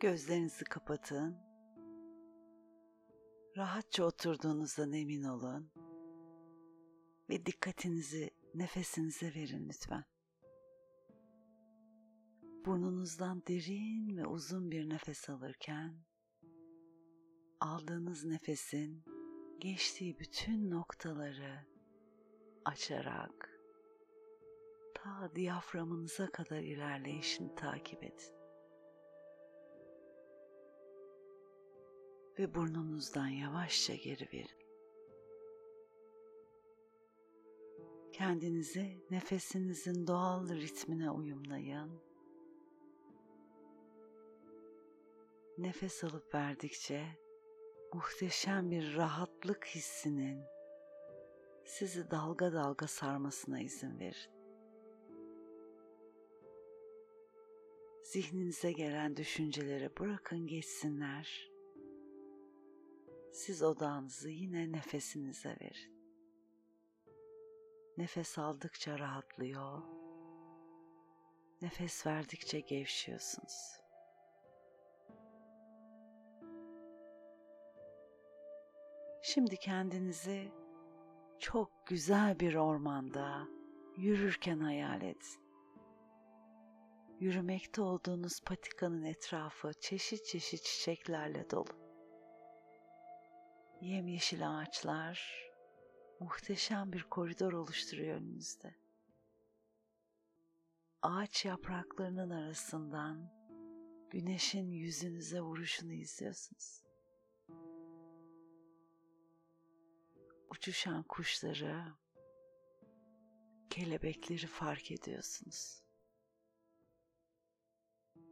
Gözlerinizi kapatın. Rahatça oturduğunuzdan emin olun. Ve dikkatinizi nefesinize verin lütfen. Burnunuzdan derin ve uzun bir nefes alırken aldığınız nefesin geçtiği bütün noktaları açarak ta diyaframınıza kadar ilerleyişini takip edin. Ve burnunuzdan yavaşça geri verin. Kendinizi nefesinizin doğal ritmine uyumlayın. Nefes alıp verdikçe muhteşem bir rahatlık hissinin sizi dalga dalga sarmasına izin verin. Zihninize gelen düşünceleri bırakın geçsinler. Siz odağınızı yine nefesinize verin. Nefes aldıkça rahatlıyor. Nefes verdikçe gevşiyorsunuz. Şimdi kendinizi çok güzel bir ormanda yürürken hayal edin. Yürümekte olduğunuz patikanın etrafı çeşit çeşit çiçeklerle dolu. Yemyeşil ağaçlar muhteşem bir koridor oluşturuyor önünüzde. Ağaç yapraklarının arasından güneşin yüzünüze vuruşunu izliyorsunuz. uçuşan kuşları, kelebekleri fark ediyorsunuz.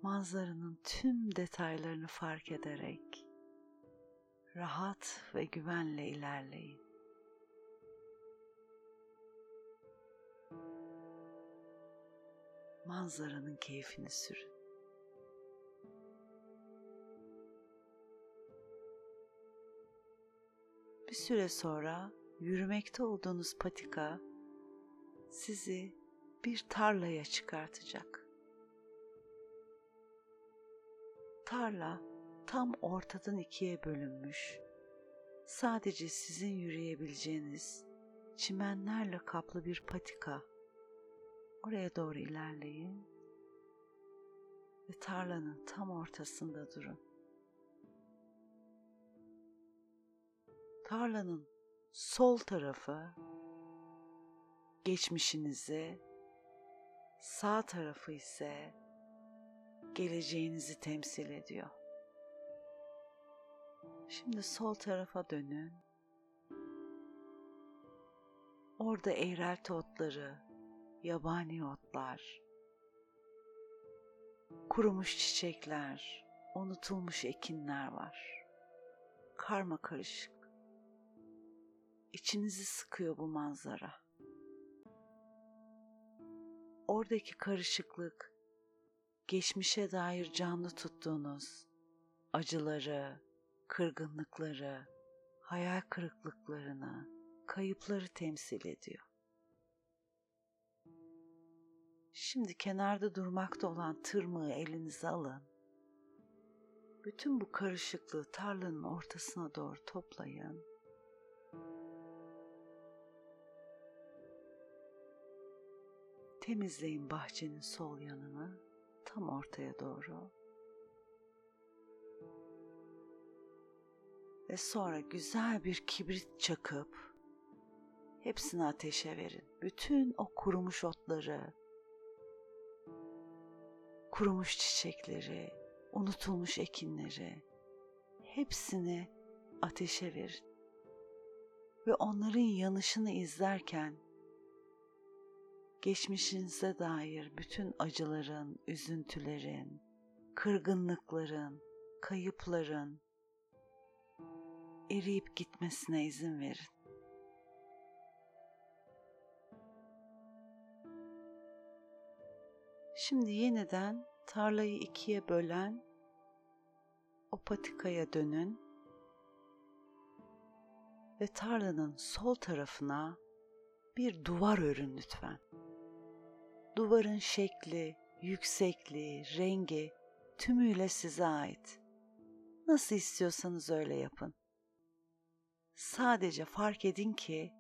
Manzaranın tüm detaylarını fark ederek rahat ve güvenle ilerleyin. Manzaranın keyfini sürün. Bir süre sonra yürümekte olduğunuz patika sizi bir tarlaya çıkartacak. Tarla tam ortadan ikiye bölünmüş. Sadece sizin yürüyebileceğiniz çimenlerle kaplı bir patika. Oraya doğru ilerleyin ve tarlanın tam ortasında durun. tarlanın sol tarafı geçmişinizi, sağ tarafı ise geleceğinizi temsil ediyor. Şimdi sol tarafa dönün. Orada eğrelti otları, yabani otlar, kurumuş çiçekler, unutulmuş ekinler var. Karma karışık. İçinizi sıkıyor bu manzara. Oradaki karışıklık, geçmişe dair canlı tuttuğunuz acıları, kırgınlıkları, hayal kırıklıklarını, kayıpları temsil ediyor. Şimdi kenarda durmakta olan tırmığı elinize alın. Bütün bu karışıklığı tarlanın ortasına doğru toplayın Temizleyin bahçenin sol yanını tam ortaya doğru. Ve sonra güzel bir kibrit çakıp hepsini ateşe verin. Bütün o kurumuş otları, kurumuş çiçekleri, unutulmuş ekinleri hepsini ateşe verin. Ve onların yanışını izlerken geçmişinize dair bütün acıların, üzüntülerin, kırgınlıkların, kayıpların eriyip gitmesine izin verin. Şimdi yeniden tarlayı ikiye bölen o patikaya dönün ve tarlanın sol tarafına bir duvar örün lütfen duvarın şekli, yüksekliği, rengi tümüyle size ait. Nasıl istiyorsanız öyle yapın. Sadece fark edin ki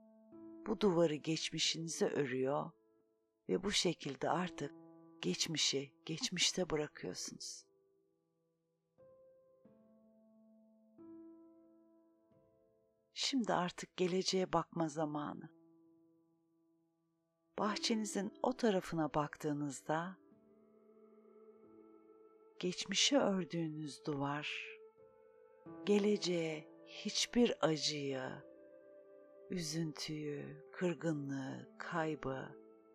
bu duvarı geçmişinize örüyor ve bu şekilde artık geçmişi geçmişte bırakıyorsunuz. Şimdi artık geleceğe bakma zamanı. Bahçenizin o tarafına baktığınızda geçmişe ördüğünüz duvar geleceğe hiçbir acıyı, üzüntüyü, kırgınlığı, kaybı,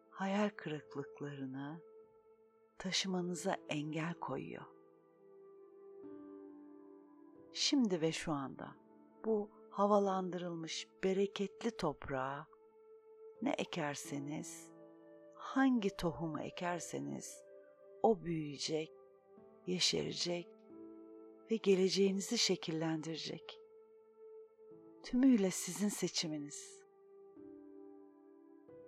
hayal kırıklıklarını taşımanıza engel koyuyor. Şimdi ve şu anda bu havalandırılmış bereketli toprağa ne ekerseniz, hangi tohumu ekerseniz o büyüyecek, yeşerecek ve geleceğinizi şekillendirecek. Tümüyle sizin seçiminiz.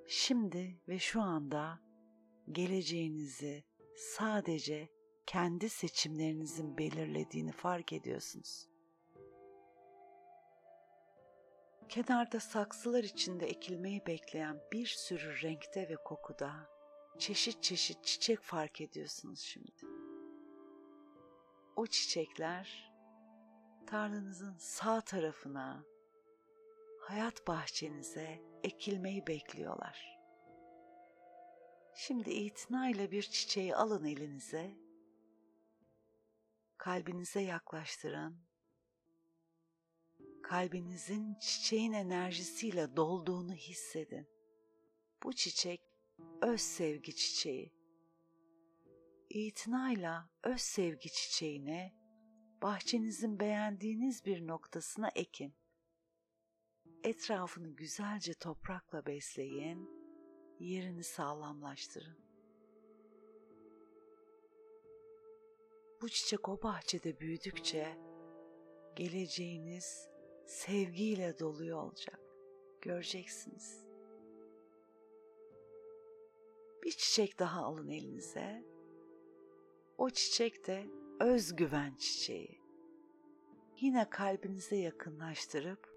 Şimdi ve şu anda geleceğinizi sadece kendi seçimlerinizin belirlediğini fark ediyorsunuz. Kenarda saksılar içinde ekilmeyi bekleyen bir sürü renkte ve kokuda çeşit çeşit çiçek fark ediyorsunuz şimdi. O çiçekler tarlanızın sağ tarafına, hayat bahçenize ekilmeyi bekliyorlar. Şimdi itinayla bir çiçeği alın elinize, kalbinize yaklaştırın. Kalbinizin çiçeğin enerjisiyle dolduğunu hissedin. Bu çiçek öz sevgi çiçeği. İtinayla öz sevgi çiçeğine bahçenizin beğendiğiniz bir noktasına ekin. Etrafını güzelce toprakla besleyin, yerini sağlamlaştırın. Bu çiçek o bahçede büyüdükçe geleceğiniz sevgiyle doluyor olacak. Göreceksiniz. Bir çiçek daha alın elinize. O çiçek de özgüven çiçeği. Yine kalbinize yakınlaştırıp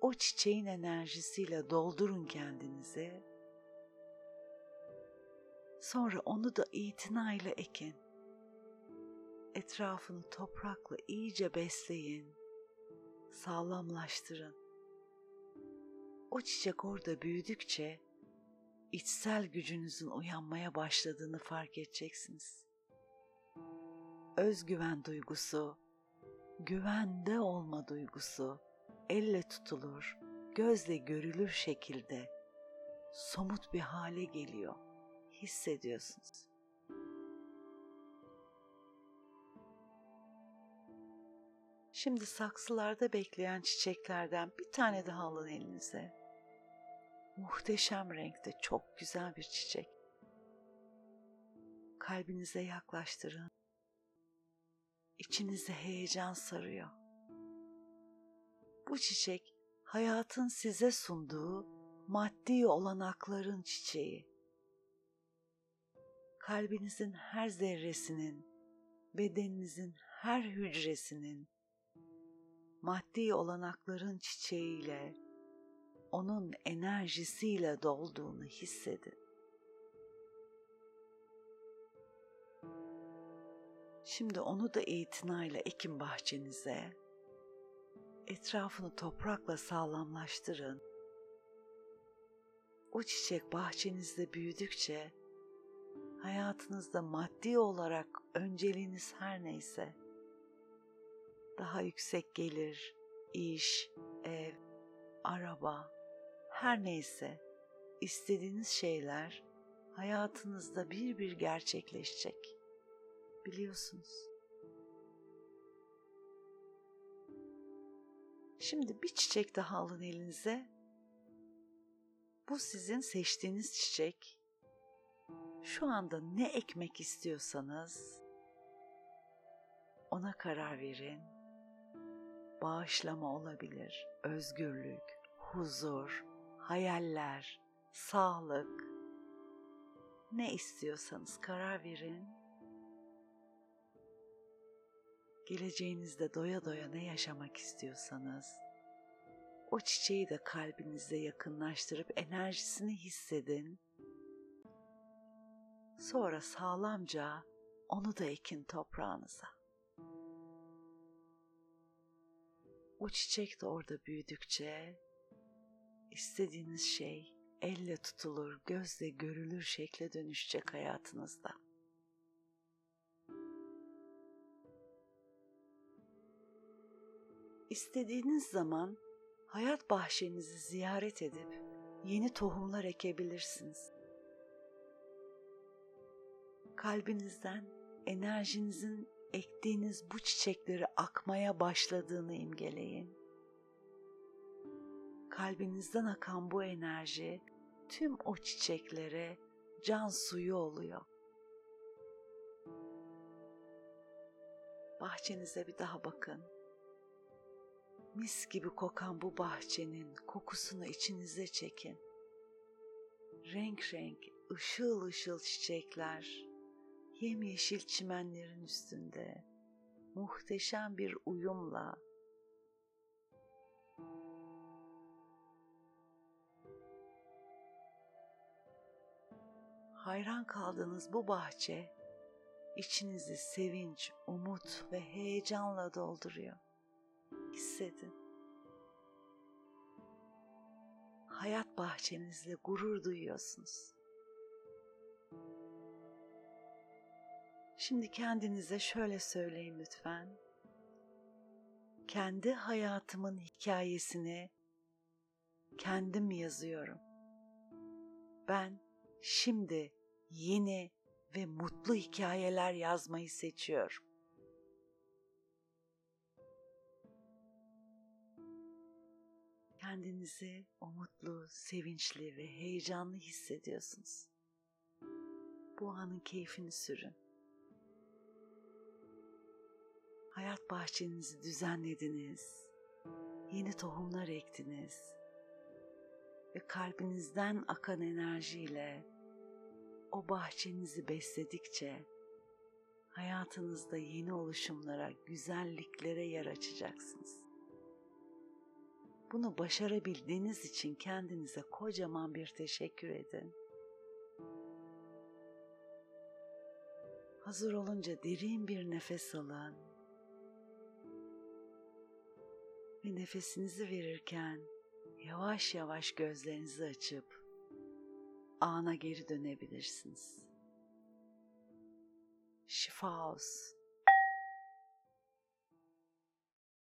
o çiçeğin enerjisiyle doldurun kendinizi. Sonra onu da itinayla ekin. Etrafını toprakla iyice besleyin. Sağlamlaştırın. O çiçek orada büyüdükçe içsel gücünüzün uyanmaya başladığını fark edeceksiniz. Özgüven duygusu, güvende olma duygusu elle tutulur, gözle görülür şekilde somut bir hale geliyor. Hissediyorsunuz. Şimdi saksılarda bekleyen çiçeklerden bir tane daha alın elinize. Muhteşem renkte çok güzel bir çiçek. Kalbinize yaklaştırın. İçinize heyecan sarıyor. Bu çiçek hayatın size sunduğu maddi olanakların çiçeği. Kalbinizin her zerresinin, bedeninizin her hücresinin maddi olanakların çiçeğiyle, onun enerjisiyle dolduğunu hissedin. Şimdi onu da itinayla ekin bahçenize. Etrafını toprakla sağlamlaştırın. O çiçek bahçenizde büyüdükçe hayatınızda maddi olarak önceliğiniz her neyse daha yüksek gelir, iş, ev, araba, her neyse istediğiniz şeyler hayatınızda bir bir gerçekleşecek. Biliyorsunuz. Şimdi bir çiçek daha alın elinize. Bu sizin seçtiğiniz çiçek. Şu anda ne ekmek istiyorsanız ona karar verin bağışlama olabilir, özgürlük, huzur, hayaller, sağlık. Ne istiyorsanız karar verin. Geleceğinizde doya doya ne yaşamak istiyorsanız, o çiçeği de kalbinizde yakınlaştırıp enerjisini hissedin. Sonra sağlamca onu da ekin toprağınıza. O çiçek de orada büyüdükçe istediğiniz şey elle tutulur, gözle görülür şekle dönüşecek hayatınızda. İstediğiniz zaman hayat bahçenizi ziyaret edip yeni tohumlar ekebilirsiniz. Kalbinizden enerjinizin ektiğiniz bu çiçekleri akmaya başladığını imgeleyin. Kalbinizden akan bu enerji tüm o çiçeklere can suyu oluyor. Bahçenize bir daha bakın. Mis gibi kokan bu bahçenin kokusunu içinize çekin. Renk renk, ışıl ışıl çiçekler, yemyeşil çimenlerin üstünde muhteşem bir uyumla hayran kaldığınız bu bahçe içinizi sevinç, umut ve heyecanla dolduruyor. Hissedin. Hayat bahçenizle gurur duyuyorsunuz. Şimdi kendinize şöyle söyleyin lütfen. Kendi hayatımın hikayesini kendim yazıyorum. Ben şimdi yeni ve mutlu hikayeler yazmayı seçiyorum. Kendinizi umutlu, sevinçli ve heyecanlı hissediyorsunuz. Bu anın keyfini sürün. Hayat bahçenizi düzenlediniz. Yeni tohumlar ektiniz. Ve kalbinizden akan enerjiyle o bahçenizi besledikçe hayatınızda yeni oluşumlara, güzelliklere yer açacaksınız. Bunu başarabildiğiniz için kendinize kocaman bir teşekkür edin. Hazır olunca derin bir nefes alın. Ve nefesinizi verirken yavaş yavaş gözlerinizi açıp ana geri dönebilirsiniz. Şifa olsun.